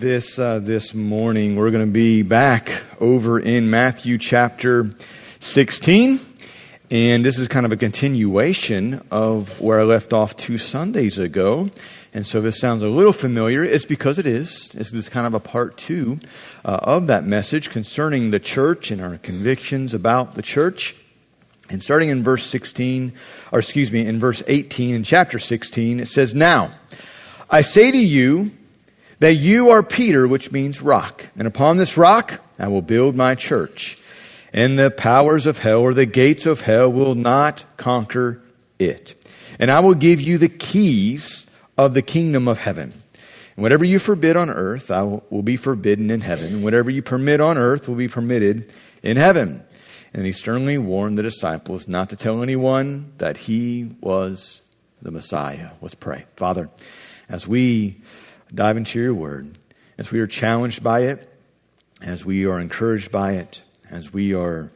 this uh, this morning. We're going to be back over in Matthew chapter 16, and this is kind of a continuation of where I left off two Sundays ago. And so, this sounds a little familiar, it's because it is. This is kind of a part two uh, of that message concerning the church and our convictions about the church. And starting in verse 16, or excuse me, in verse 18 in chapter 16, it says, Now, I say to you, that you are Peter, which means rock. And upon this rock I will build my church. And the powers of hell or the gates of hell will not conquer it. And I will give you the keys of the kingdom of heaven. And whatever you forbid on earth, I will be forbidden in heaven. And whatever you permit on earth will be permitted in heaven. And he sternly warned the disciples not to tell anyone that he was the Messiah. Let's pray. Father, as we dive into your word, as we are challenged by it, as we are encouraged by it, as we are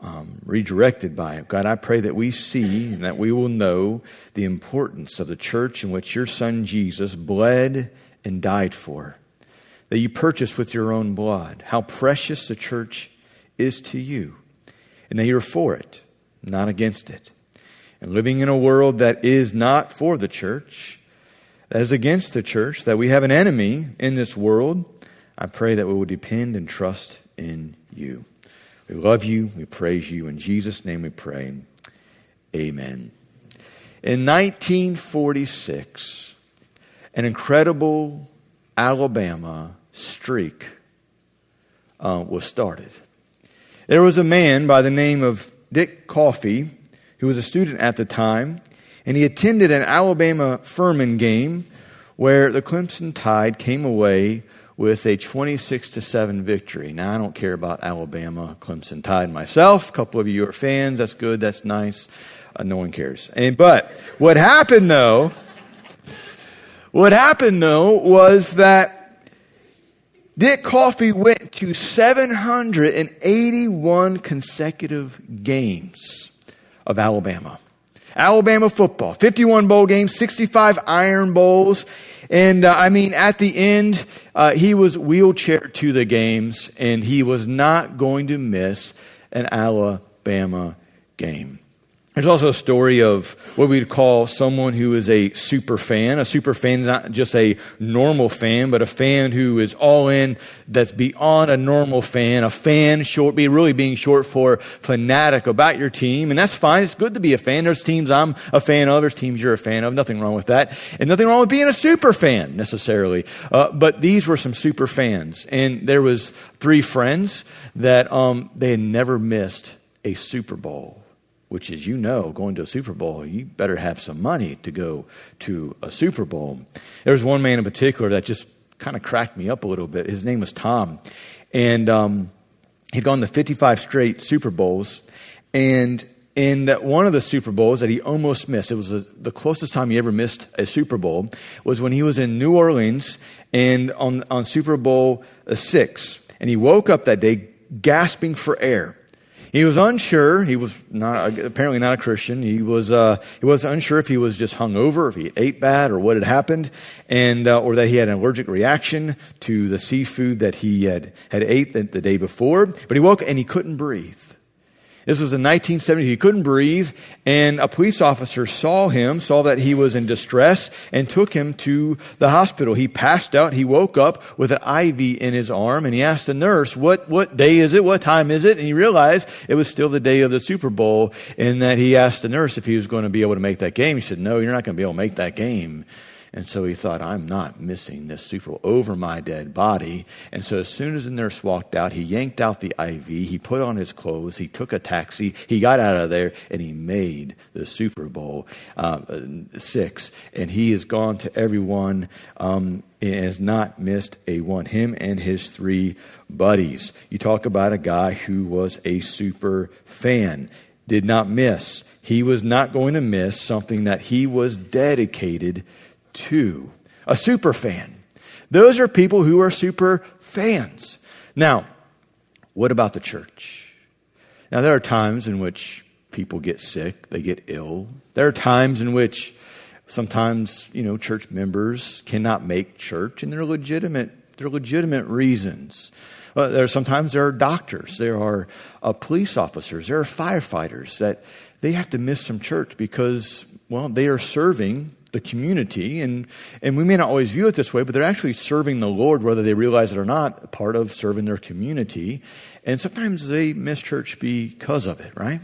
um, redirected by it. God, I pray that we see and that we will know the importance of the church in which your son Jesus bled and died for, that you purchased with your own blood, how precious the church is to you, and that you're for it, not against it. And living in a world that is not for the church, that is against the church, that we have an enemy in this world, I pray that we will depend and trust in you. We love you. We praise you. In Jesus' name we pray. Amen. In 1946, an incredible Alabama streak uh, was started. There was a man by the name of Dick Coffey, who was a student at the time, and he attended an Alabama Furman game where the Crimson Tide came away with a 26 to 7 victory. Now I don't care about Alabama Crimson Tide myself. A couple of you are fans. That's good. That's nice. Uh, no one cares. And but what happened though, what happened though was that Dick Coffey went to 781 consecutive games of Alabama. Alabama football. 51 bowl games, 65 Iron Bowls. And uh, I mean, at the end, uh, he was wheelchair to the games, and he was not going to miss an Alabama game. There's also a story of what we'd call someone who is a super fan. A super fan is not just a normal fan, but a fan who is all in, that's beyond a normal fan. A fan short, be really being short for fanatic about your team. And that's fine. It's good to be a fan. There's teams I'm a fan of. There's teams you're a fan of. Nothing wrong with that. And nothing wrong with being a super fan necessarily. Uh, but these were some super fans. And there was three friends that, um, they had never missed a Super Bowl which is, you know, going to a Super Bowl, you better have some money to go to a Super Bowl. There was one man in particular that just kind of cracked me up a little bit. His name was Tom. And um, he'd gone to 55 straight Super Bowls. And in that one of the Super Bowls that he almost missed, it was a, the closest time he ever missed a Super Bowl, was when he was in New Orleans and on, on Super Bowl uh, 6. And he woke up that day gasping for air. He was unsure. He was not apparently not a Christian. He was uh, he was unsure if he was just hungover, if he ate bad, or what had happened, and uh, or that he had an allergic reaction to the seafood that he had had ate the, the day before. But he woke and he couldn't breathe. This was in 1970. He couldn't breathe, and a police officer saw him, saw that he was in distress, and took him to the hospital. He passed out. He woke up with an IV in his arm, and he asked the nurse, "What what day is it? What time is it?" And he realized it was still the day of the Super Bowl, and that he asked the nurse if he was going to be able to make that game. He said, "No, you're not going to be able to make that game." And so he thought, I'm not missing this Super Bowl over my dead body. And so as soon as the nurse walked out, he yanked out the IV, he put on his clothes, he took a taxi, he got out of there, and he made the Super Bowl uh, six. And he has gone to everyone um, and has not missed a one. Him and his three buddies. You talk about a guy who was a super fan, did not miss. He was not going to miss something that he was dedicated to. A super fan. Those are people who are super fans. Now, what about the church? Now, there are times in which people get sick, they get ill. There are times in which sometimes, you know, church members cannot make church, and there are legitimate There are legitimate reasons. Uh, there are, sometimes there are doctors, there are uh, police officers, there are firefighters that they have to miss some church because, well, they are serving the community. And, and we may not always view it this way, but they're actually serving the Lord, whether they realize it or not, part of serving their community. And sometimes they miss church because of it, right?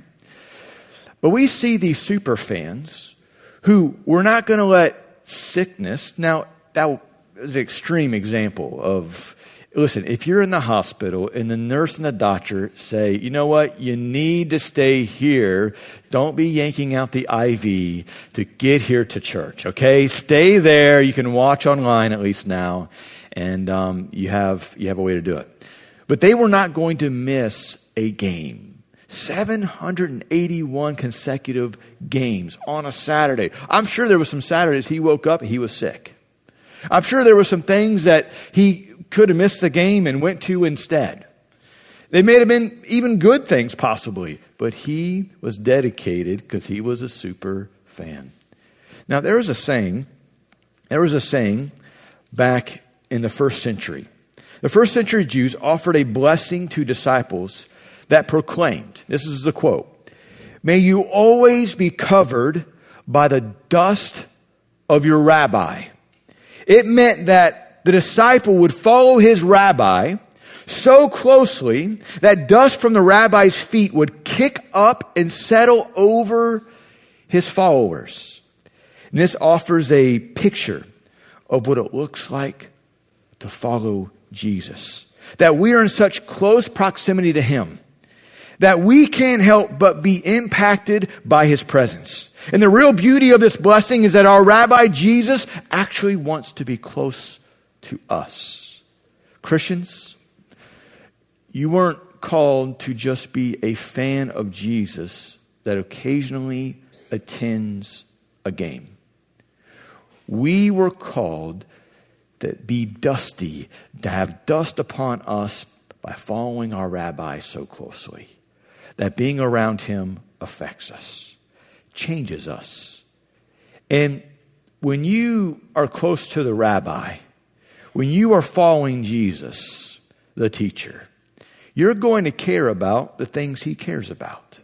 But we see these super fans who we're not going to let sickness. Now, that is an extreme example of listen, if you're in the hospital and the nurse and the doctor say, you know what, you need to stay here, don't be yanking out the IV to get here to church, okay? Stay there. You can watch online at least now, and um, you have you have a way to do it. But they were not going to miss a game. 781 consecutive games on a Saturday. I'm sure there was some Saturdays he woke up he was sick. I'm sure there were some things that he could have missed the game and went to instead. They may have been even good things, possibly, but he was dedicated because he was a super fan. Now, there was a saying, there was a saying back in the first century. The first century Jews offered a blessing to disciples that proclaimed, this is the quote, May you always be covered by the dust of your rabbi. It meant that the disciple would follow his rabbi so closely that dust from the rabbi's feet would kick up and settle over his followers. And this offers a picture of what it looks like to follow Jesus. That we are in such close proximity to him that we can't help but be impacted by his presence. And the real beauty of this blessing is that our rabbi Jesus actually wants to be close to us. Christians, you weren't called to just be a fan of Jesus that occasionally attends a game. We were called to be dusty, to have dust upon us by following our rabbi so closely. That being around him affects us, changes us. And when you are close to the rabbi, when you are following Jesus, the teacher, you're going to care about the things he cares about.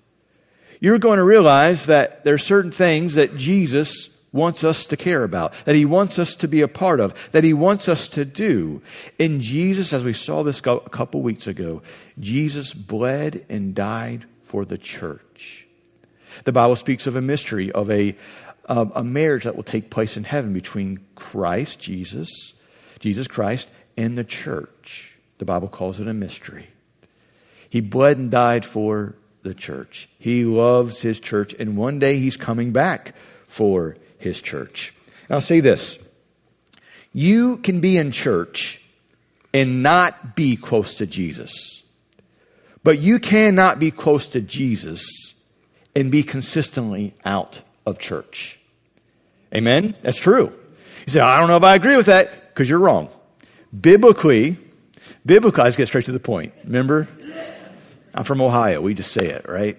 You're going to realize that there are certain things that Jesus wants us to care about, that he wants us to be a part of, that he wants us to do. And Jesus, as we saw this a couple weeks ago, Jesus bled and died for the church. The Bible speaks of a mystery, of a, of a marriage that will take place in heaven between Christ, Jesus, Jesus Christ and the church. The Bible calls it a mystery. He bled and died for the church. He loves his church, and one day he's coming back for his church. I'll say this you can be in church and not be close to Jesus, but you cannot be close to Jesus and be consistently out of church. Amen? That's true. You say, I don't know if I agree with that because you're wrong. Biblically, biblically, let's get straight to the point. Remember? I'm from Ohio. We just say it, right?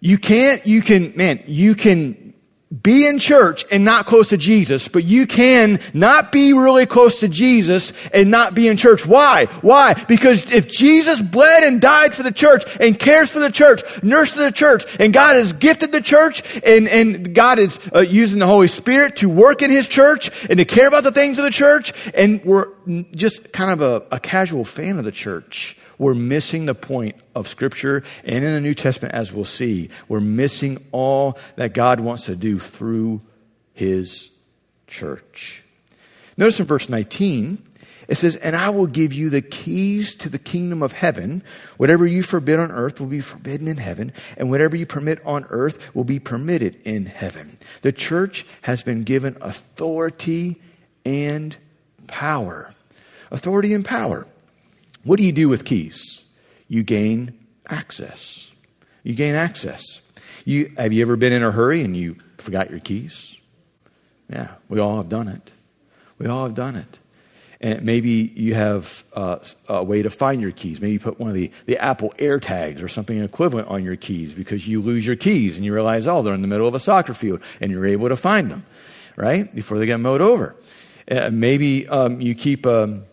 You can't, you can, man, you can be in church and not close to Jesus, but you can not be really close to Jesus and not be in church. Why? Why? Because if Jesus bled and died for the church and cares for the church, nurses the church, and God has gifted the church and, and God is uh, using the Holy Spirit to work in His church and to care about the things of the church, and we're just kind of a, a casual fan of the church, we're missing the point of Scripture and in the New Testament, as we'll see. We're missing all that God wants to do through His church. Notice in verse 19, it says, And I will give you the keys to the kingdom of heaven. Whatever you forbid on earth will be forbidden in heaven, and whatever you permit on earth will be permitted in heaven. The church has been given authority and power. Authority and power. What do you do with keys? You gain access. You gain access. You, have you ever been in a hurry and you forgot your keys? Yeah, we all have done it. We all have done it. And maybe you have uh, a way to find your keys. Maybe you put one of the, the Apple AirTags or something equivalent on your keys because you lose your keys and you realize, oh, they're in the middle of a soccer field and you're able to find them, right? Before they get mowed over. Uh, maybe um, you keep um,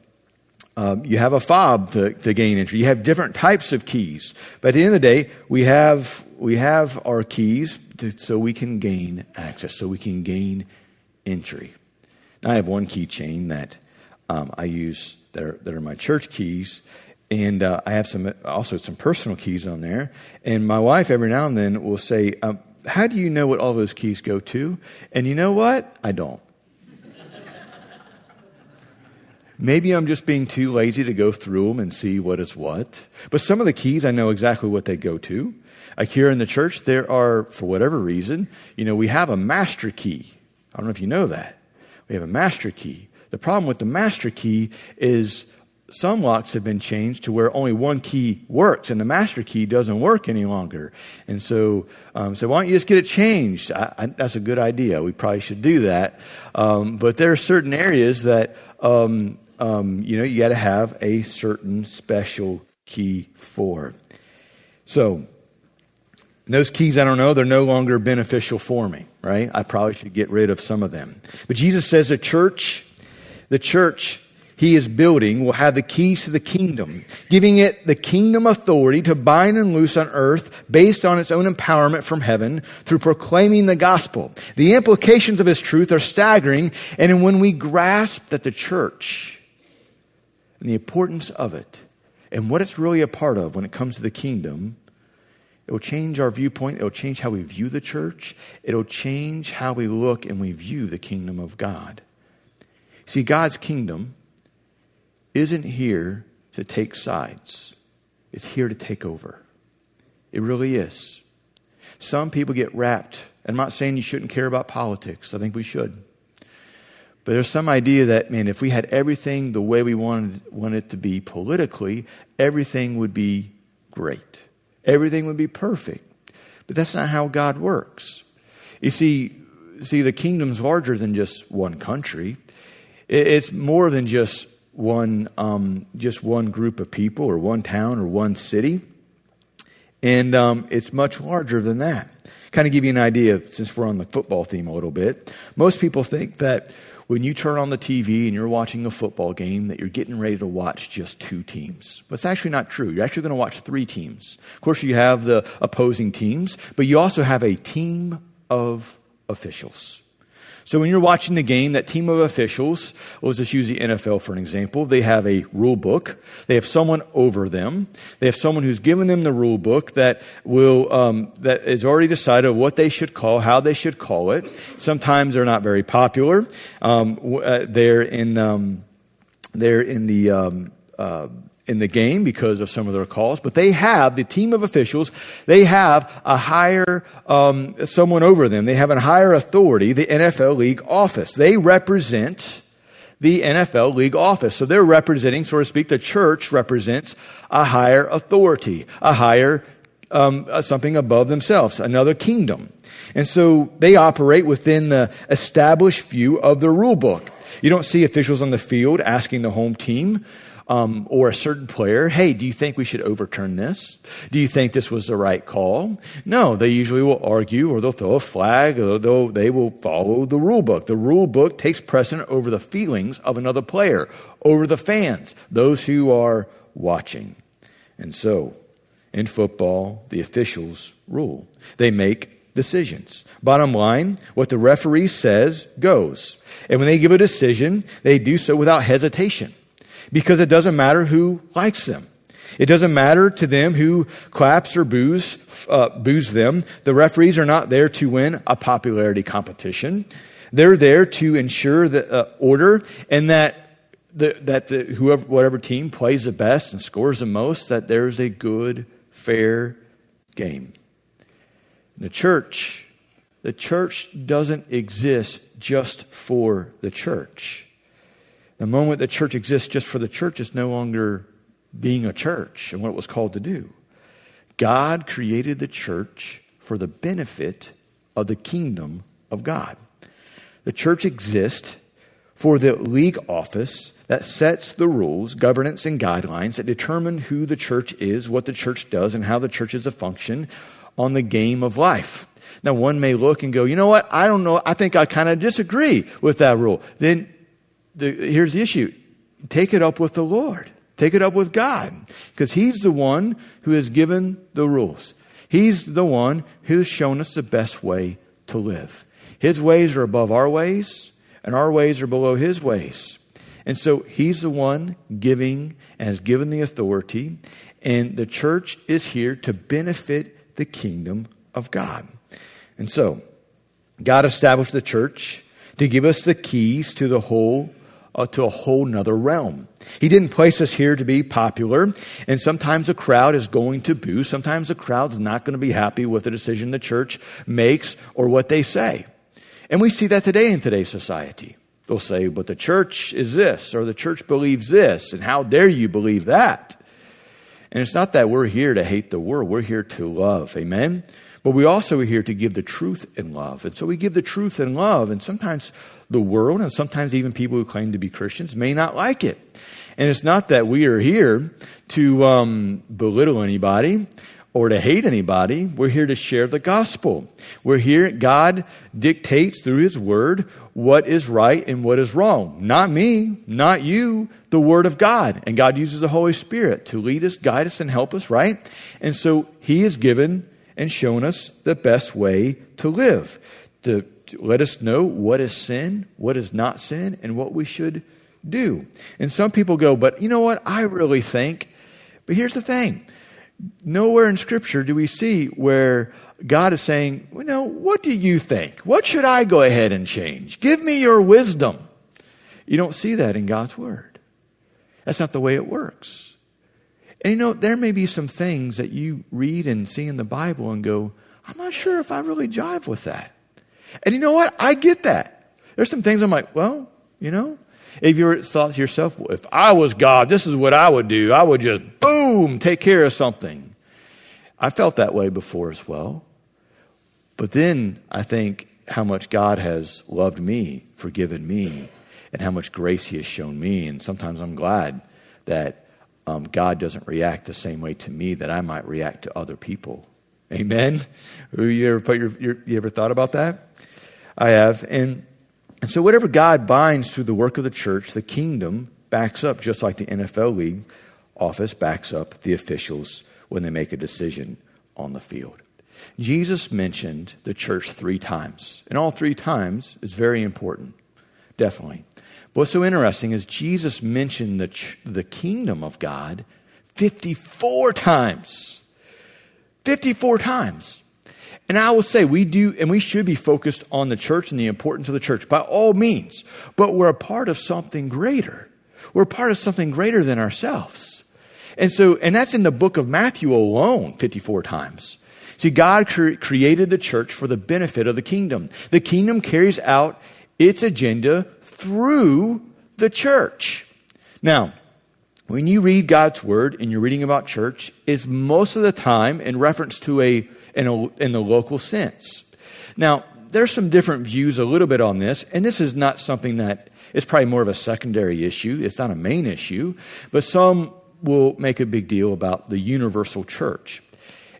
um, you have a fob to, to gain entry. You have different types of keys. But at the end of the day, we have, we have our keys to, so we can gain access, so we can gain entry. Now, I have one keychain that um, I use that are, that are my church keys, and uh, I have some also some personal keys on there. And my wife every now and then will say, um, "How do you know what all those keys go to?" And you know what? I don't. Maybe I'm just being too lazy to go through them and see what is what. But some of the keys I know exactly what they go to. Like here in the church, there are, for whatever reason, you know, we have a master key. I don't know if you know that. We have a master key. The problem with the master key is some locks have been changed to where only one key works and the master key doesn't work any longer. And so, um, so why don't you just get it changed? I, I, that's a good idea. We probably should do that. Um, but there are certain areas that, um, um you know, you got to have a certain special key for. So, those keys, I don't know, they're no longer beneficial for me, right? I probably should get rid of some of them. But Jesus says the church, the church he is building will have the keys to the kingdom, giving it the kingdom authority to bind and loose on earth based on its own empowerment from heaven through proclaiming the gospel. The implications of his truth are staggering, and when we grasp that the church and the importance of it and what it's really a part of when it comes to the kingdom, it will change our viewpoint. It will change how we view the church. It will change how we look and we view the kingdom of God. See, God's kingdom isn't here to take sides, it's here to take over. It really is. Some people get wrapped. I'm not saying you shouldn't care about politics, I think we should. But there's some idea that, man, if we had everything the way we wanted, wanted it to be politically, everything would be great. Everything would be perfect. But that's not how God works. You see, see, the kingdom's larger than just one country. It's more than just one um, just one group of people or one town or one city, and um, it's much larger than that. Kind of give you an idea, since we're on the football theme a little bit. Most people think that when you turn on the TV and you're watching a football game, that you're getting ready to watch just two teams. But it's actually not true. You're actually going to watch three teams. Of course, you have the opposing teams, but you also have a team of officials. So when you're watching the game, that team of officials, let's just use the NFL for an example, they have a rule book. They have someone over them. They have someone who's given them the rule book that will, um, that is already decided what they should call, how they should call it. Sometimes they're not very popular. Um, uh, they're in, um, they're in the, um, uh, in the game because of some of their calls, but they have the team of officials. They have a higher um, someone over them. They have a higher authority, the NFL league office. They represent the NFL league office. So they're representing, so to speak, the church represents a higher authority, a higher um, uh, something above themselves, another kingdom. And so they operate within the established view of the rule book. You don't see officials on the field asking the home team, um, or a certain player, hey, do you think we should overturn this? Do you think this was the right call? No, they usually will argue or they'll throw a flag or they'll, they will follow the rule book. The rule book takes precedent over the feelings of another player, over the fans, those who are watching. And so, in football, the officials rule. They make decisions. Bottom line, what the referee says goes. And when they give a decision, they do so without hesitation because it doesn't matter who likes them. It doesn't matter to them who claps or boos, uh, boos them. The referees are not there to win a popularity competition. They're there to ensure the uh, order and that the, that the, whoever, whatever team plays the best and scores the most, that there's a good, fair game. The church, the church doesn't exist just for the church. The moment the church exists just for the church, it's no longer being a church and what it was called to do. God created the church for the benefit of the kingdom of God. The church exists for the league office that sets the rules, governance, and guidelines that determine who the church is, what the church does, and how the church is a function on the game of life. Now, one may look and go, you know what? I don't know. I think I kind of disagree with that rule. Then the, here's the issue take it up with the Lord, take it up with God, because He's the one who has given the rules. He's the one who's shown us the best way to live. His ways are above our ways, and our ways are below His ways. And so He's the one giving and has given the authority, and the church is here to benefit the kingdom of God. And so, God established the church to give us the keys to the whole uh, to a whole nother realm. He didn't place us here to be popular, and sometimes a crowd is going to boo. Sometimes a crowd's not going to be happy with the decision the church makes or what they say. And we see that today in today's society. They'll say, but the church is this, or the church believes this, and how dare you believe that? And it's not that we're here to hate the world, we're here to love. Amen? But we also are here to give the truth in love. And so we give the truth in love, and sometimes the world, and sometimes even people who claim to be Christians, may not like it. And it's not that we are here to um, belittle anybody or to hate anybody. We're here to share the gospel. We're here, God dictates through His Word what is right and what is wrong. Not me, not you, the Word of God. And God uses the Holy Spirit to lead us, guide us, and help us, right? And so He has given and shown us the best way to live. To let us know what is sin, what is not sin, and what we should do. And some people go, but you know what? I really think. But here's the thing nowhere in Scripture do we see where God is saying, well, know, what do you think? What should I go ahead and change? Give me your wisdom. You don't see that in God's Word. That's not the way it works. And you know, there may be some things that you read and see in the Bible and go, I'm not sure if I really jive with that. And you know what? I get that. There's some things I'm like, well, you know, if you thought to yourself, well, if I was God, this is what I would do. I would just boom, take care of something. I felt that way before as well. But then I think how much God has loved me, forgiven me, and how much grace He has shown me. And sometimes I'm glad that um, God doesn't react the same way to me that I might react to other people. Amen. You ever put your, your, you ever thought about that? I have. And, and so whatever God binds through the work of the church, the kingdom backs up, just like the NFL league office backs up the officials when they make a decision on the field. Jesus mentioned the church three times, and all three times is very important, definitely. But what's so interesting is Jesus mentioned the, ch- the kingdom of God 54 times. 54 times. And I will say we do, and we should be focused on the church and the importance of the church by all means. But we're a part of something greater. We're part of something greater than ourselves. And so, and that's in the book of Matthew alone, 54 times. See, God cre- created the church for the benefit of the kingdom. The kingdom carries out its agenda through the church. Now, when you read God's word and you're reading about church, is most of the time in reference to a in, a, in the local sense. Now, there's some different views a little bit on this, and this is not something that is probably more of a secondary issue. It's not a main issue, but some will make a big deal about the universal church.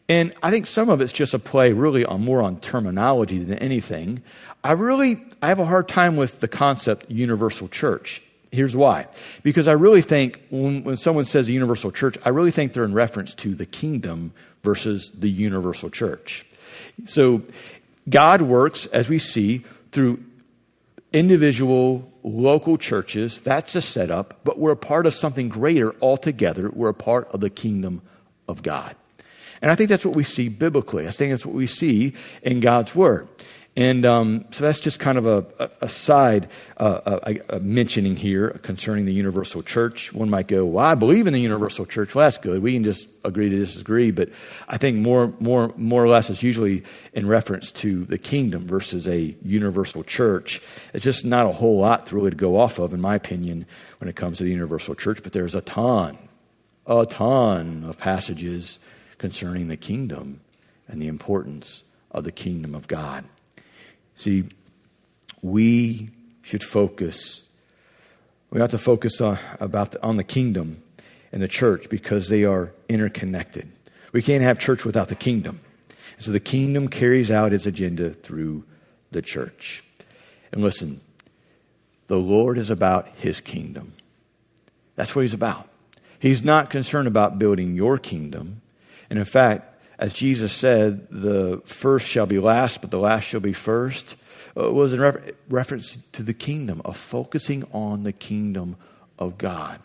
And I think some of it's just a play really on more on terminology than anything. I really I have a hard time with the concept universal church. Here's why. Because I really think when, when someone says a universal church, I really think they're in reference to the kingdom versus the universal church. So God works, as we see, through individual local churches. That's a setup, but we're a part of something greater altogether. We're a part of the kingdom of God. And I think that's what we see biblically. I think that's what we see in God's Word. And um, so that's just kind of a, a, a side uh, a, mentioning here concerning the universal church. One might go, "Well, I believe in the universal church." Well, that's good. We can just agree to disagree. But I think more, more, more or less, is usually in reference to the kingdom versus a universal church. It's just not a whole lot to really to go off of, in my opinion, when it comes to the universal church. But there's a ton, a ton of passages concerning the kingdom and the importance of the kingdom of God. See, we should focus. We have to focus on, about the, on the kingdom and the church because they are interconnected. We can't have church without the kingdom. So the kingdom carries out its agenda through the church. And listen, The Lord is about his kingdom. That's what he's about. He's not concerned about building your kingdom. And in fact, as Jesus said, the first shall be last, but the last shall be first, uh, was in refer- reference to the kingdom, of focusing on the kingdom of God.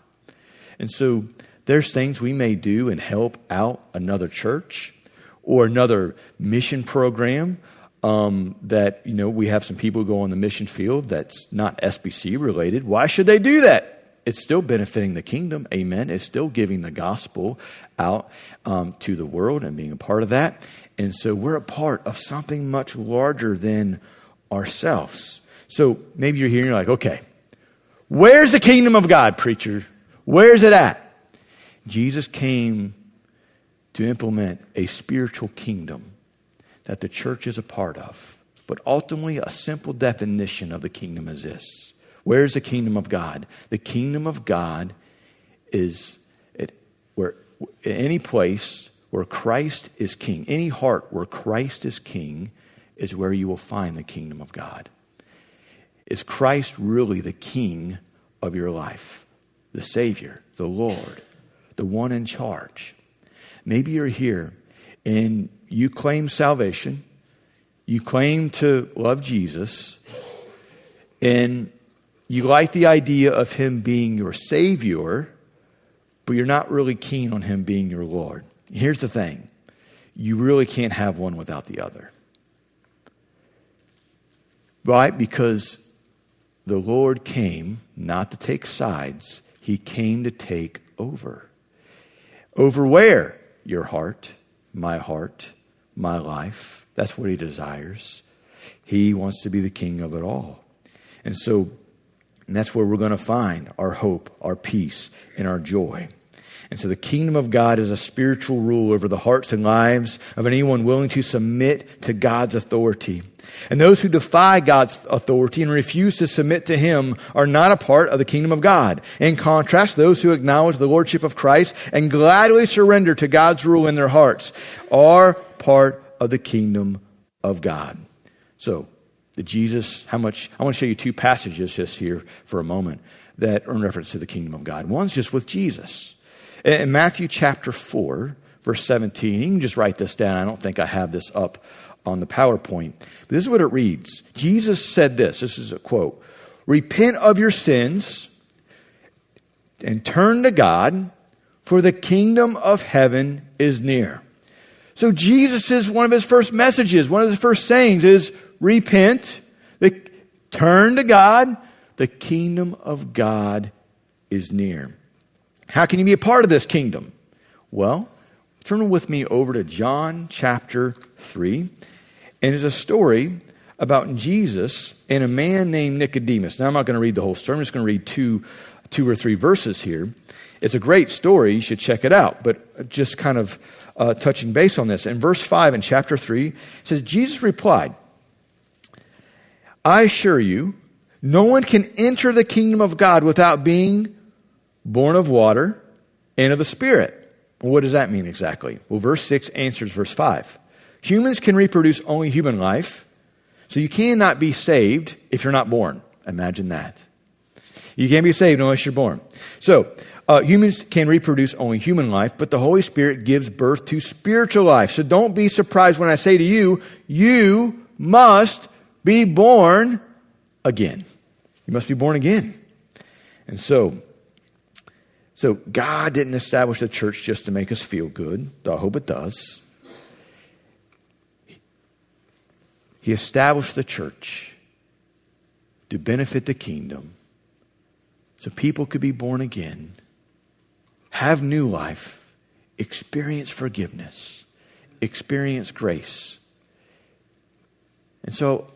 And so there's things we may do and help out another church or another mission program um, that, you know, we have some people go on the mission field that's not SBC related. Why should they do that? It's still benefiting the kingdom. Amen. It's still giving the gospel out um, to the world and being a part of that. And so we're a part of something much larger than ourselves. So maybe you're here and you're like, okay, where's the kingdom of God, preacher? Where's it at? Jesus came to implement a spiritual kingdom that the church is a part of. But ultimately, a simple definition of the kingdom is this Where's the kingdom of God? The kingdom of God is where any place where Christ is king, any heart where Christ is king, is where you will find the kingdom of God. Is Christ really the king of your life? The Savior, the Lord, the one in charge. Maybe you're here and you claim salvation, you claim to love Jesus, and you like the idea of him being your Savior, but you're not really keen on him being your Lord. Here's the thing you really can't have one without the other. Right? Because the Lord came not to take sides, He came to take over. Over where? Your heart, my heart, my life. That's what He desires. He wants to be the king of it all. And so and that's where we're going to find our hope, our peace, and our joy. And so the kingdom of God is a spiritual rule over the hearts and lives of anyone willing to submit to God's authority. And those who defy God's authority and refuse to submit to Him are not a part of the kingdom of God. In contrast, those who acknowledge the Lordship of Christ and gladly surrender to God's rule in their hearts are part of the kingdom of God. So, the Jesus, how much, I want to show you two passages just here for a moment that are in reference to the kingdom of God. One's just with Jesus. In Matthew chapter 4, verse 17, you can just write this down. I don't think I have this up on the PowerPoint. But this is what it reads. Jesus said this. This is a quote. Repent of your sins and turn to God, for the kingdom of heaven is near. So Jesus is one of his first messages, one of his first sayings is repent, turn to God. The kingdom of God is near. How can you be a part of this kingdom? Well, turn with me over to John chapter 3. And it's a story about Jesus and a man named Nicodemus. Now, I'm not going to read the whole story. I'm just going to read two, two or three verses here. It's a great story. You should check it out. But just kind of uh, touching base on this. In verse 5 in chapter 3, it says, Jesus replied, I assure you, no one can enter the kingdom of God without being born of water and of the Spirit. Well, what does that mean exactly? Well, verse 6 answers verse 5. Humans can reproduce only human life, so you cannot be saved if you're not born. Imagine that. You can't be saved unless you're born. So, uh, humans can reproduce only human life, but the Holy Spirit gives birth to spiritual life. So don't be surprised when I say to you, you must be born again. You must be born again. And so, so God didn't establish the church just to make us feel good, though I hope it does. He established the church to benefit the kingdom so people could be born again, have new life, experience forgiveness, experience grace. And so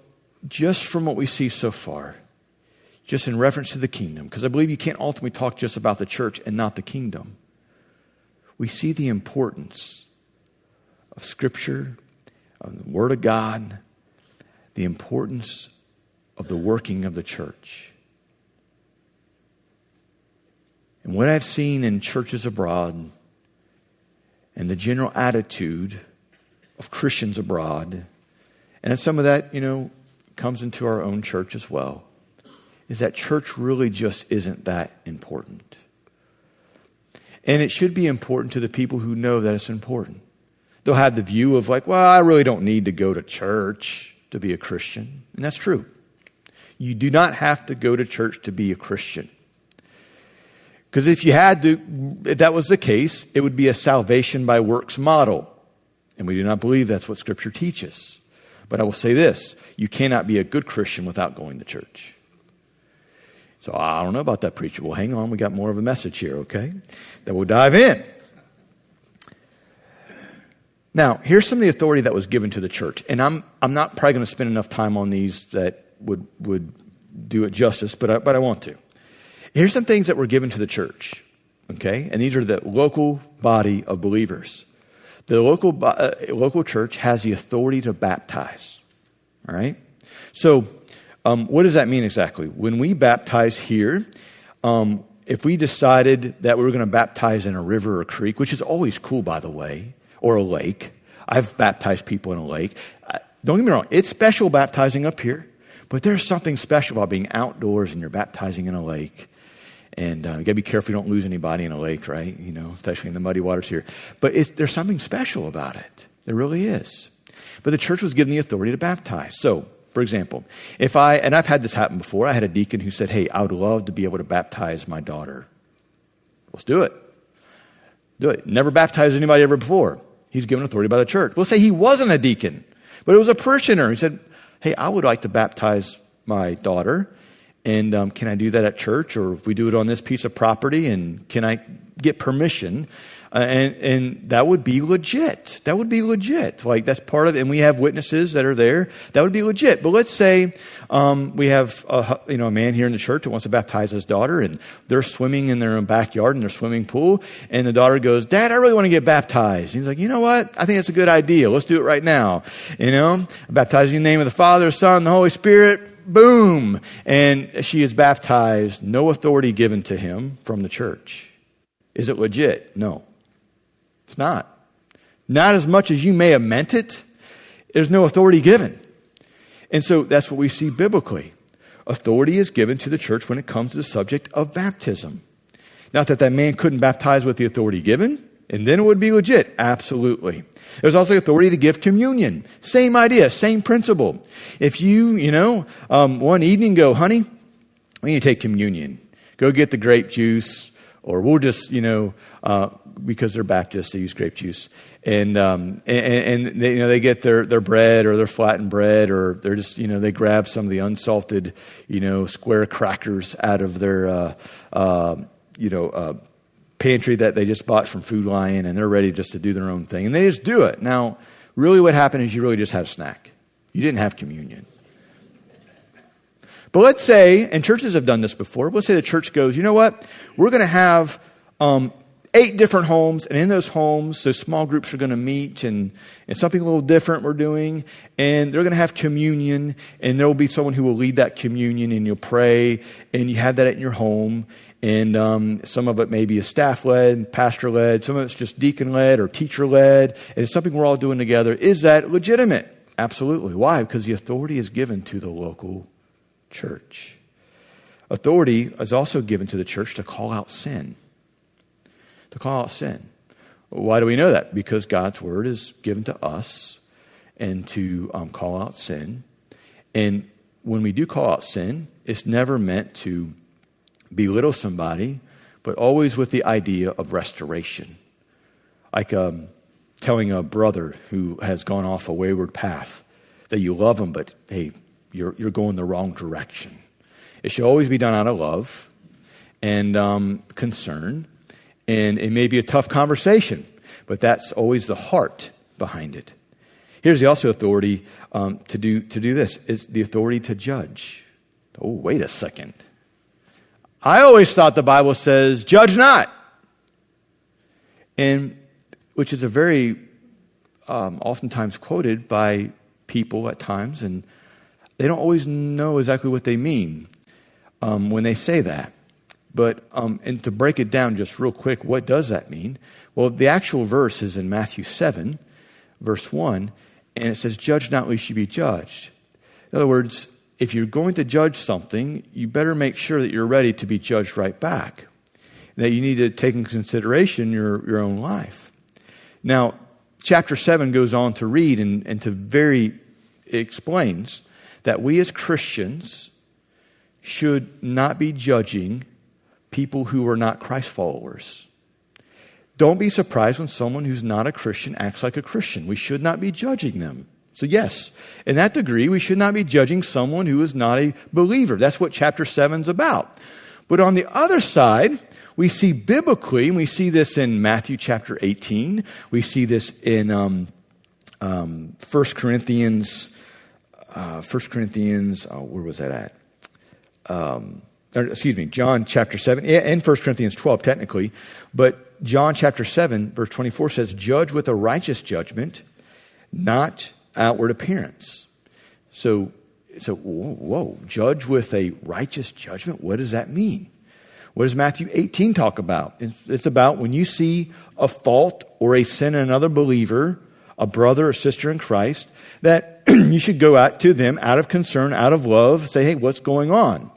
just from what we see so far, just in reference to the kingdom, because I believe you can't ultimately talk just about the church and not the kingdom, we see the importance of Scripture, of the Word of God, the importance of the working of the church. And what I've seen in churches abroad and the general attitude of Christians abroad, and some of that, you know, comes into our own church as well, is that church really just isn't that important. And it should be important to the people who know that it's important. They'll have the view of, like, well, I really don't need to go to church to be a Christian. And that's true. You do not have to go to church to be a Christian. Because if you had to, if that was the case, it would be a salvation by works model. And we do not believe that's what Scripture teaches. But I will say this you cannot be a good Christian without going to church. So I don't know about that, preacher. Well, hang on. We got more of a message here, okay? That we'll dive in. Now, here's some of the authority that was given to the church. And I'm, I'm not probably going to spend enough time on these that would, would do it justice, but I, but I want to. Here's some things that were given to the church, okay? And these are the local body of believers. The local, uh, local church has the authority to baptize, all right? So, um, what does that mean exactly? When we baptize here, um, if we decided that we were going to baptize in a river or creek, which is always cool, by the way, or a lake. I've baptized people in a lake. Uh, don't get me wrong, it's special baptizing up here, but there's something special about being outdoors and you're baptizing in a lake. And uh, you got to be careful you don't lose anybody in a lake, right? You know, especially in the muddy waters here. But there's something special about it. There really is. But the church was given the authority to baptize. So, for example, if I, and I've had this happen before, I had a deacon who said, Hey, I would love to be able to baptize my daughter. Let's do it. Do it. Never baptized anybody ever before. He's given authority by the church. We'll say he wasn't a deacon, but it was a parishioner. He said, Hey, I would like to baptize my daughter. And um, can I do that at church? Or if we do it on this piece of property, and can I get permission? Uh, and, and that would be legit. That would be legit. Like that's part of it. And we have witnesses that are there. That would be legit. But let's say, um, we have a, you know, a man here in the church who wants to baptize his daughter and they're swimming in their own backyard in their swimming pool. And the daughter goes, Dad, I really want to get baptized. And he's like, you know what? I think that's a good idea. Let's do it right now. You know, baptizing in the name of the Father, Son, and the Holy Spirit boom, and she is baptized, no authority given to him from the church. Is it legit? No. It's not. Not as much as you may have meant it. There's no authority given. And so that's what we see biblically. Authority is given to the church when it comes to the subject of baptism. Not that that man couldn't baptize with the authority given, and then it would be legit. Absolutely. There's also authority to give communion. Same idea, same principle. If you, you know, um, one evening go, honey, we need to take communion. Go get the grape juice, or we'll just, you know, uh, because they're Baptists, they use grape juice. And, um, and, and they, you know, they get their, their bread or their flattened bread or they're just, you know, they grab some of the unsalted, you know, square crackers out of their, uh, uh, you know, uh, pantry that they just bought from Food Lion and they're ready just to do their own thing. And they just do it. Now, really what happened is you really just had a snack. You didn't have communion. But let's say, and churches have done this before, let's say the church goes, you know what? We're going to have um, eight different homes, and in those homes, those small groups are going to meet, and, and something a little different we're doing, and they're going to have communion, and there will be someone who will lead that communion, and you'll pray, and you have that in your home, and um, some of it may be a staff led, pastor led, some of it's just deacon led or teacher led, and it's something we're all doing together. Is that legitimate? Absolutely. Why? Because the authority is given to the local church. Authority is also given to the church to call out sin to call out sin. Why do we know that? Because God's word is given to us and to um, call out sin. And when we do call out sin, it's never meant to belittle somebody, but always with the idea of restoration. Like um, telling a brother who has gone off a wayward path that you love him, but hey, you're, you're going the wrong direction. It should always be done out of love and um, concern and it may be a tough conversation, but that's always the heart behind it. Here's the also authority um, to do to do this is the authority to judge. Oh, wait a second. I always thought the Bible says, "Judge not," and which is a very um, oftentimes quoted by people at times, and they don't always know exactly what they mean um, when they say that. But, um, and to break it down just real quick, what does that mean? Well, the actual verse is in Matthew 7, verse 1, and it says, Judge not, lest you be judged. In other words, if you're going to judge something, you better make sure that you're ready to be judged right back. That you need to take into consideration your, your own life. Now, chapter 7 goes on to read and, and to very explains that we as Christians should not be judging people who are not Christ followers. Don't be surprised when someone who's not a Christian acts like a Christian. We should not be judging them. So, yes, in that degree, we should not be judging someone who is not a believer. That's what chapter 7 is about. But on the other side, we see biblically, and we see this in Matthew chapter 18, we see this in um, um, 1 Corinthians, uh, 1 Corinthians, oh, where was that at? Um, or, excuse me, John chapter 7, and 1 Corinthians 12, technically. But John chapter 7, verse 24 says, Judge with a righteous judgment, not outward appearance. So, so whoa, whoa, judge with a righteous judgment? What does that mean? What does Matthew 18 talk about? It's about when you see a fault or a sin in another believer, a brother or sister in Christ, that you should go out to them out of concern, out of love, say, hey, what's going on?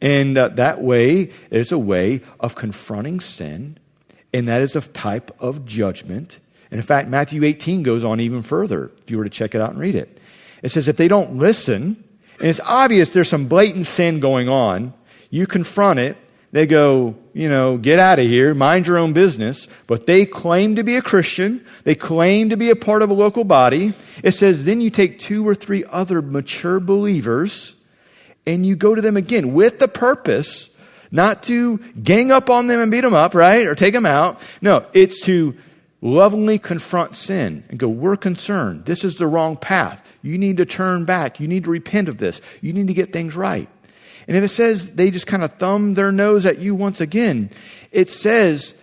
And uh, that way is a way of confronting sin, and that is a type of judgment and in fact, Matthew 18 goes on even further, if you were to check it out and read it. It says, if they don't listen, and it's obvious there's some blatant sin going on, you confront it, they go, you know, get out of here, mind your own business, but they claim to be a Christian, they claim to be a part of a local body. It says, then you take two or three other mature believers, and you go to them again with the purpose not to gang up on them and beat them up, right? Or take them out. No, it's to lovingly confront sin and go, We're concerned. This is the wrong path. You need to turn back. You need to repent of this. You need to get things right. And if it says they just kind of thumb their nose at you once again, it says,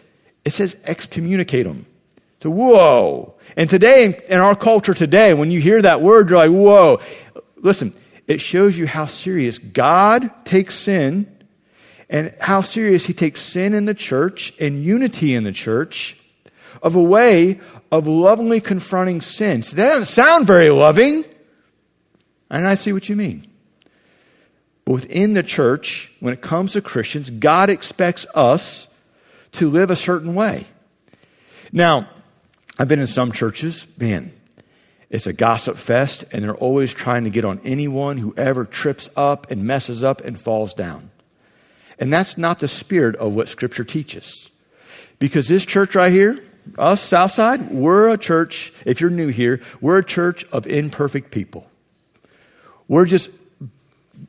it says excommunicate them. So, whoa. And today, in our culture today, when you hear that word, you're like, whoa. Listen, it shows you how serious God takes sin and how serious He takes sin in the church and unity in the church of a way of lovingly confronting sin. So that doesn't sound very loving. And I see what you mean. But within the church, when it comes to Christians, God expects us to live a certain way. Now, I've been in some churches, man, it's a gossip fest, and they're always trying to get on anyone who ever trips up and messes up and falls down. And that's not the spirit of what Scripture teaches. Because this church right here, us, Southside, we're a church, if you're new here, we're a church of imperfect people. We're just,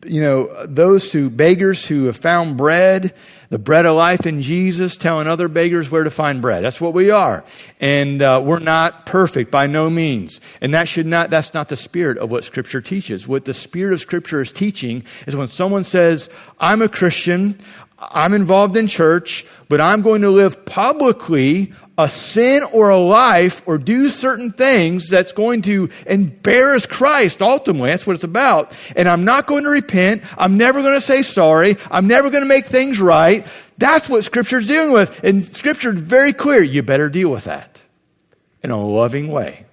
you know, those who, beggars who have found bread, the bread of life in Jesus, telling other beggars where to find bread. That's what we are. And uh, we're not perfect by no means. And that should not, that's not the spirit of what Scripture teaches. What the spirit of Scripture is teaching is when someone says, I'm a Christian, I'm involved in church, but I'm going to live publicly a sin or a life or do certain things that's going to embarrass Christ ultimately. That's what it's about. And I'm not going to repent. I'm never going to say sorry. I'm never going to make things right. That's what Scripture's dealing with. And Scripture's very clear. You better deal with that in a loving way.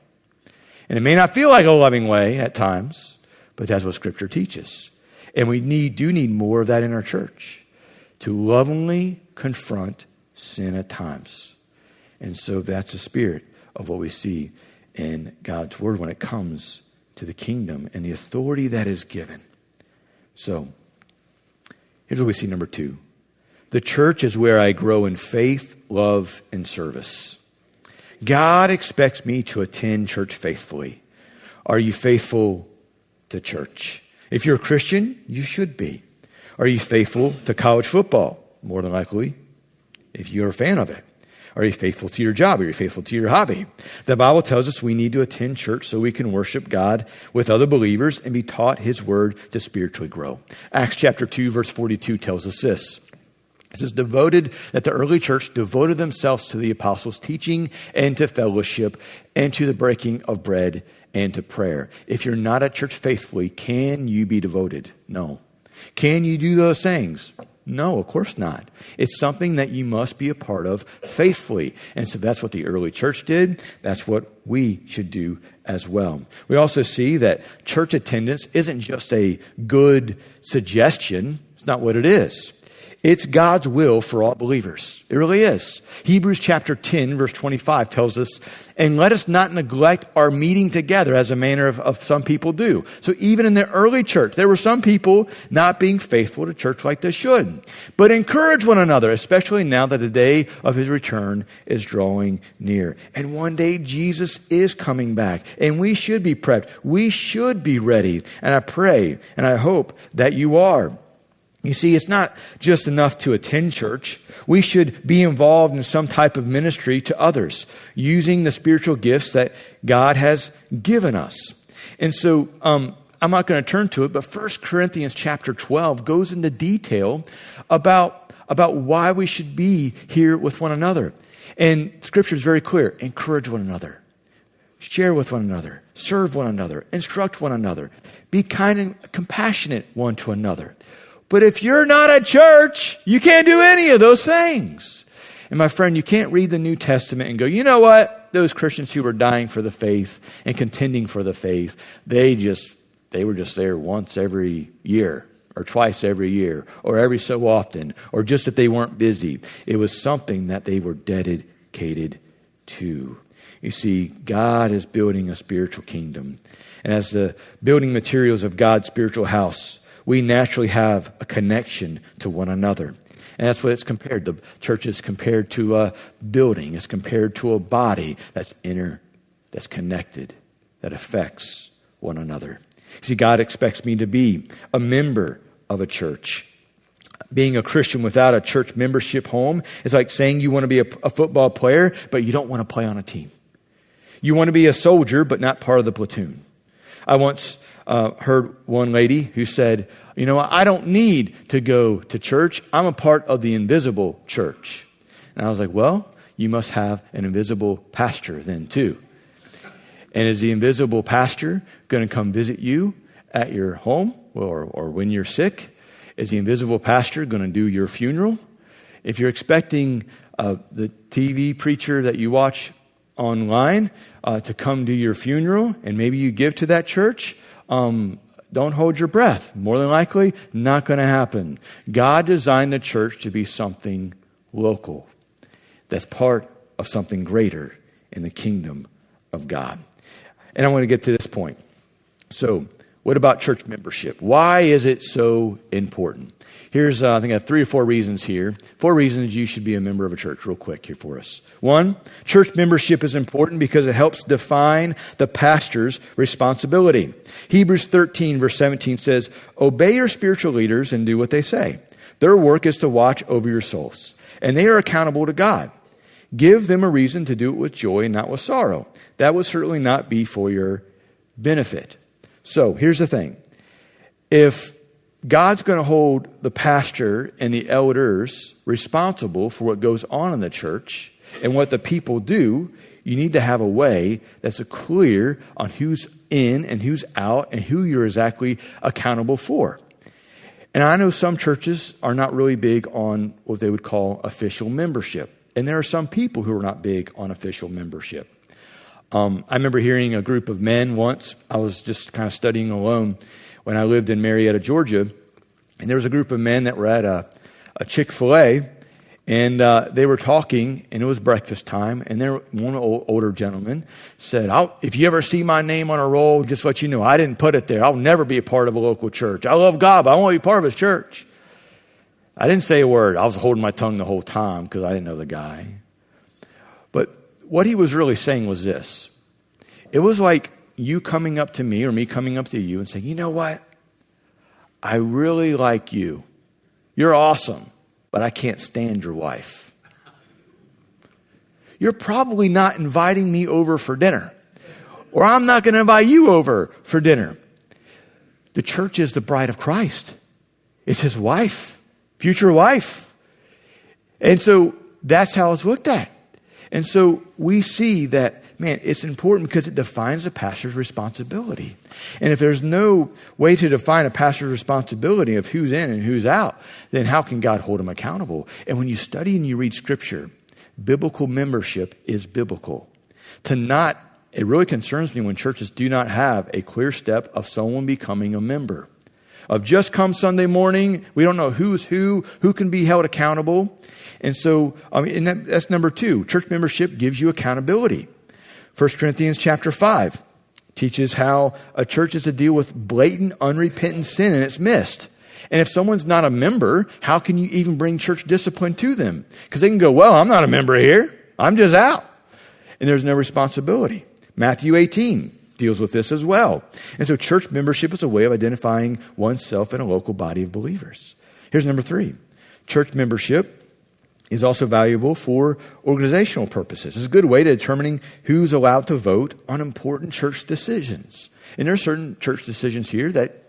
And it may not feel like a loving way at times, but that's what Scripture teaches. And we need, do need more of that in our church to lovingly confront sin at times. And so that's the spirit of what we see in God's word when it comes to the kingdom and the authority that is given. So, here's what we see number two the church is where I grow in faith, love, and service. God expects me to attend church faithfully. Are you faithful to church? If you're a Christian, you should be. Are you faithful to college football? More than likely, if you're a fan of it. Are you faithful to your job? Are you faithful to your hobby? The Bible tells us we need to attend church so we can worship God with other believers and be taught His Word to spiritually grow. Acts chapter 2 verse 42 tells us this. It says, devoted, that the early church devoted themselves to the apostles' teaching and to fellowship and to the breaking of bread and to prayer. If you're not at church faithfully, can you be devoted? No. Can you do those things? No, of course not. It's something that you must be a part of faithfully. And so that's what the early church did. That's what we should do as well. We also see that church attendance isn't just a good suggestion. It's not what it is. It's God's will for all believers. It really is. Hebrews chapter 10 verse 25 tells us, and let us not neglect our meeting together as a manner of, of, some people do. So even in the early church, there were some people not being faithful to church like they should. But encourage one another, especially now that the day of his return is drawing near. And one day Jesus is coming back and we should be prepped. We should be ready. And I pray and I hope that you are. You see, it's not just enough to attend church. We should be involved in some type of ministry to others, using the spiritual gifts that God has given us. And so, um, I'm not going to turn to it, but 1 Corinthians chapter 12 goes into detail about, about why we should be here with one another. And scripture is very clear. Encourage one another. Share with one another. Serve one another. Instruct one another. Be kind and compassionate one to another. But if you're not at church, you can't do any of those things. And my friend, you can't read the New Testament and go, you know what? Those Christians who were dying for the faith and contending for the faith, they just, they were just there once every year or twice every year or every so often or just if they weren't busy. It was something that they were dedicated to. You see, God is building a spiritual kingdom. And as the building materials of God's spiritual house, we naturally have a connection to one another. And that's what it's compared. The church is compared to a building. It's compared to a body that's inner, that's connected, that affects one another. See, God expects me to be a member of a church. Being a Christian without a church membership home is like saying you want to be a, a football player, but you don't want to play on a team. You want to be a soldier, but not part of the platoon. I once uh, heard one lady who said, You know, I don't need to go to church. I'm a part of the invisible church. And I was like, Well, you must have an invisible pastor then, too. And is the invisible pastor going to come visit you at your home or, or when you're sick? Is the invisible pastor going to do your funeral? If you're expecting uh, the TV preacher that you watch online uh, to come to your funeral and maybe you give to that church, um, don't hold your breath. More than likely, not going to happen. God designed the church to be something local that's part of something greater in the kingdom of God. And I want to get to this point. So, what about church membership? Why is it so important? Here's, uh, I think I have three or four reasons here. Four reasons you should be a member of a church, real quick here for us. One, church membership is important because it helps define the pastor's responsibility. Hebrews 13, verse 17 says, Obey your spiritual leaders and do what they say. Their work is to watch over your souls, and they are accountable to God. Give them a reason to do it with joy and not with sorrow. That would certainly not be for your benefit. So here's the thing. If God's going to hold the pastor and the elders responsible for what goes on in the church and what the people do. You need to have a way that's clear on who's in and who's out and who you're exactly accountable for. And I know some churches are not really big on what they would call official membership. And there are some people who are not big on official membership. Um, I remember hearing a group of men once. I was just kind of studying alone when I lived in Marietta, Georgia, and there was a group of men that were at a, a Chick fil A, and uh, they were talking, and it was breakfast time, and there one old, older gentleman said, If you ever see my name on a roll, just let you know, I didn't put it there. I'll never be a part of a local church. I love God, but I want to be part of his church. I didn't say a word. I was holding my tongue the whole time because I didn't know the guy. But what he was really saying was this it was like you coming up to me or me coming up to you and saying, you know what? I really like you. You're awesome, but I can't stand your wife. You're probably not inviting me over for dinner, or I'm not going to invite you over for dinner. The church is the bride of Christ, it's his wife, future wife. And so that's how it's looked at. And so we see that man, it's important because it defines a pastor's responsibility. And if there's no way to define a pastor's responsibility of who's in and who's out, then how can God hold him accountable? And when you study and you read scripture, biblical membership is biblical. To not, it really concerns me when churches do not have a clear step of someone becoming a member. Of just come Sunday morning, we don't know who's who, who can be held accountable. And so, I mean, that, that's number two. Church membership gives you accountability. 1 Corinthians chapter 5 teaches how a church is to deal with blatant, unrepentant sin and its missed. And if someone's not a member, how can you even bring church discipline to them? Because they can go, well, I'm not a member here. I'm just out. And there's no responsibility. Matthew 18 deals with this as well. And so church membership is a way of identifying oneself in a local body of believers. Here's number three. Church membership is also valuable for organizational purposes. It's a good way to determining who's allowed to vote on important church decisions. And there are certain church decisions here that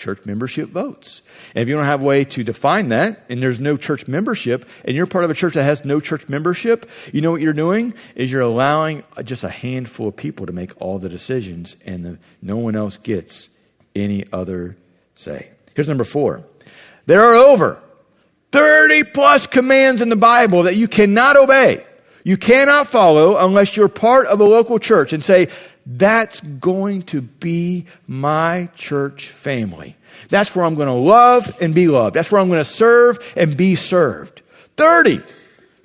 church membership votes. And if you don't have a way to define that, and there's no church membership, and you're part of a church that has no church membership, you know what you're doing? Is you're allowing just a handful of people to make all the decisions, and the, no one else gets any other say. Here's number four. There are over 30 plus commands in the Bible that you cannot obey. You cannot follow unless you're part of a local church and say, that's going to be my church family. That's where I'm going to love and be loved. That's where I'm going to serve and be served. 30.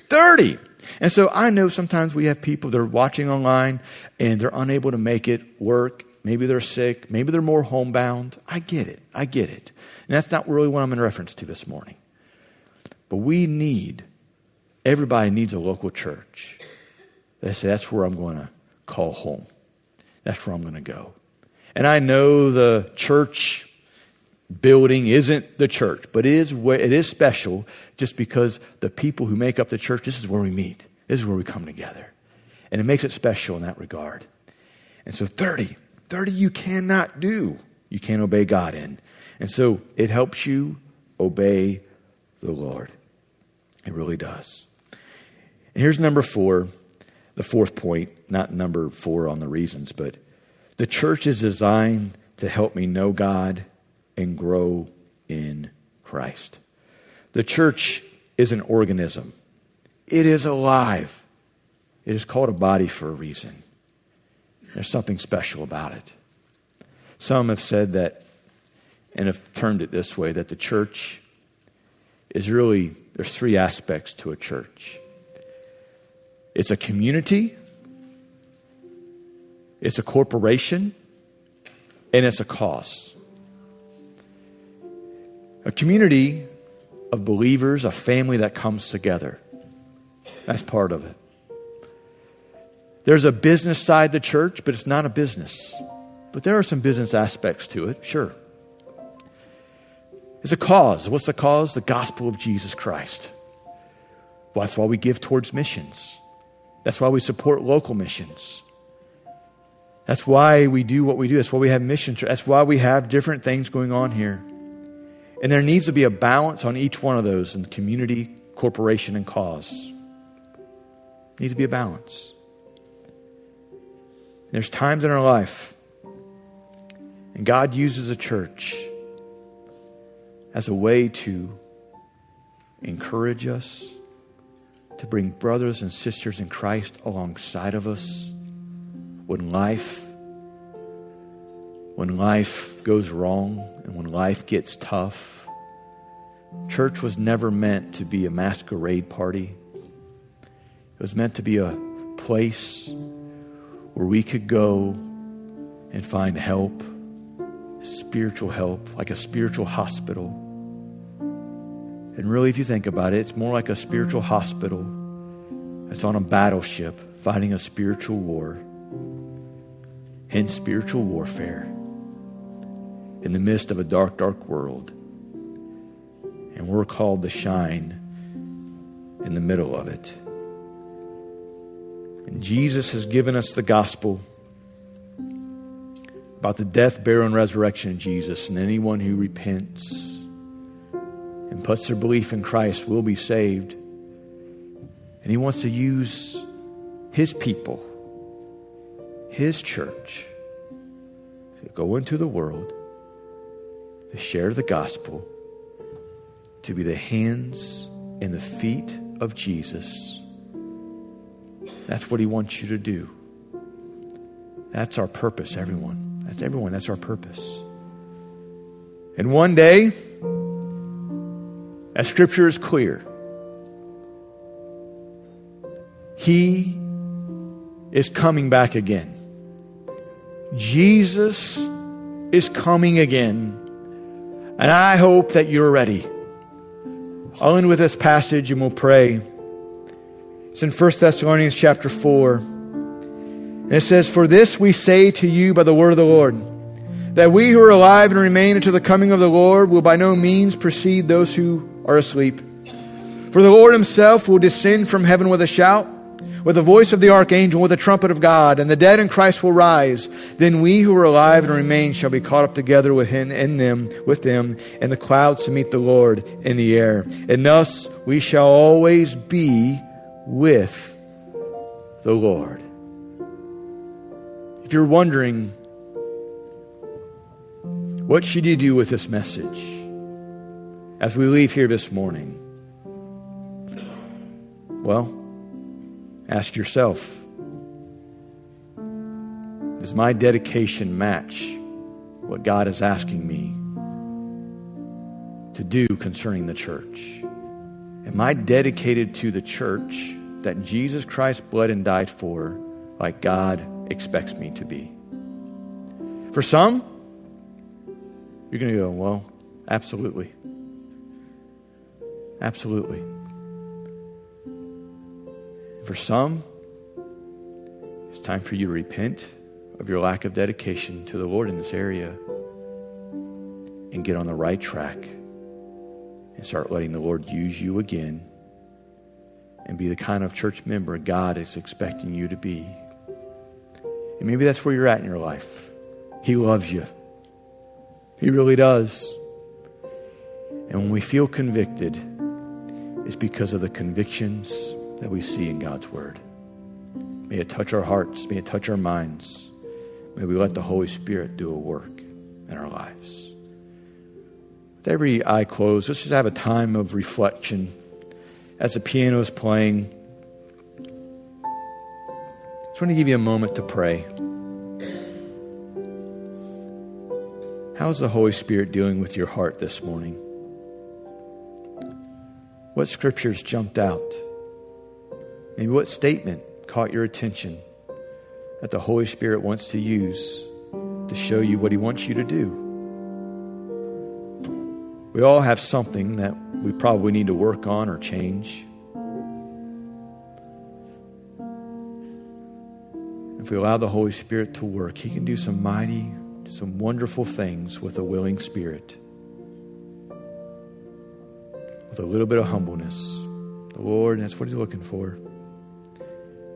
30. And so I know sometimes we have people that are watching online and they're unable to make it work. Maybe they're sick. Maybe they're more homebound. I get it. I get it. And that's not really what I'm in reference to this morning. But we need, everybody needs a local church. They say, that's where I'm going to call home. That's where I'm going to go. And I know the church building isn't the church, but it is, it is special just because the people who make up the church, this is where we meet. This is where we come together. And it makes it special in that regard. And so 30, 30 you cannot do. You can't obey God in. And so it helps you obey the Lord. It really does. And here's number four, the fourth point, not number four on the reasons, but the church is designed to help me know God and grow in Christ. The church is an organism. It is alive. It is called a body for a reason. There's something special about it. Some have said that, and have termed it this way, that the church is really, there's three aspects to a church it's a community, it's a corporation, and it's a cause. A community of believers, a family that comes together. That's part of it. There's a business side to the church, but it's not a business. But there are some business aspects to it, sure. It's a cause. What's the cause? The gospel of Jesus Christ. Well, that's why we give towards missions. That's why we support local missions. That's why we do what we do. That's why we have missions. That's why we have different things going on here. And there needs to be a balance on each one of those in community, corporation, and cause. Needs to be a balance. There's times in our life, and God uses a church as a way to encourage us, to bring brothers and sisters in Christ alongside of us when life when life goes wrong and when life gets tough. Church was never meant to be a masquerade party. It was meant to be a place where we could go and find help, spiritual help, like a spiritual hospital. And really, if you think about it, it's more like a spiritual hospital that's on a battleship fighting a spiritual war Hence, spiritual warfare in the midst of a dark, dark world. And we're called to shine in the middle of it. And Jesus has given us the gospel about the death, burial, and resurrection of Jesus. And anyone who repents and puts their belief in Christ will be saved. And He wants to use His people His church to go into the world, to share the gospel, to be the hands and the feet of Jesus. That's what He wants you to do. That's our purpose, everyone. That's everyone. That's our purpose. And one day, as Scripture is clear, He is coming back again. Jesus is coming again. And I hope that you're ready. I'll end with this passage and we'll pray. It's in 1 Thessalonians chapter 4. And it says, For this we say to you by the word of the Lord, that we who are alive and remain until the coming of the Lord will by no means precede those who are asleep. For the Lord himself will descend from heaven with a shout with the voice of the archangel, with the trumpet of God, and the dead in Christ will rise. Then we who are alive and remain shall be caught up together with him in them, with them, in the clouds to meet the Lord in the air. And thus we shall always be with the Lord. If you're wondering, what should you do with this message as we leave here this morning? Well, Ask yourself Does my dedication match what God is asking me to do concerning the church? Am I dedicated to the church that Jesus Christ bled and died for like God expects me to be? For some, you're going to go, well, absolutely. Absolutely. For some, it's time for you to repent of your lack of dedication to the Lord in this area and get on the right track and start letting the Lord use you again and be the kind of church member God is expecting you to be. And maybe that's where you're at in your life. He loves you. He really does. And when we feel convicted, it's because of the convictions that we see in God's Word. May it touch our hearts. May it touch our minds. May we let the Holy Spirit do a work in our lives. With every eye closed, let's just have a time of reflection as the piano is playing. I just want to give you a moment to pray. How's the Holy Spirit dealing with your heart this morning? What scriptures jumped out? Maybe what statement caught your attention that the Holy Spirit wants to use to show you what He wants you to do? We all have something that we probably need to work on or change. If we allow the Holy Spirit to work, He can do some mighty, some wonderful things with a willing spirit. With a little bit of humbleness. The Lord, that's what He's looking for.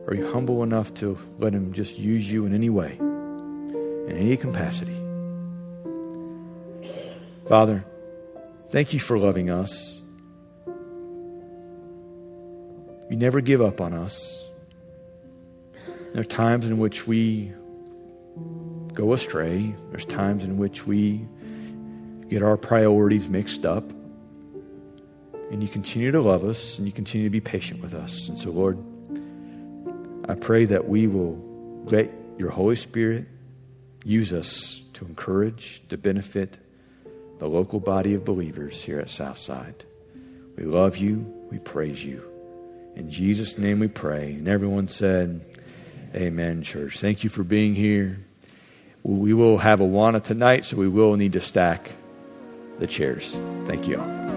Are you humble enough to let Him just use you in any way, in any capacity? Father, thank you for loving us. You never give up on us. There are times in which we go astray. There's times in which we get our priorities mixed up. And you continue to love us and you continue to be patient with us. And so, Lord, I pray that we will let your Holy Spirit use us to encourage, to benefit the local body of believers here at Southside. We love you. We praise you. In Jesus' name we pray. And everyone said, Amen, church. Thank you for being here. We will have Awana tonight, so we will need to stack the chairs. Thank you.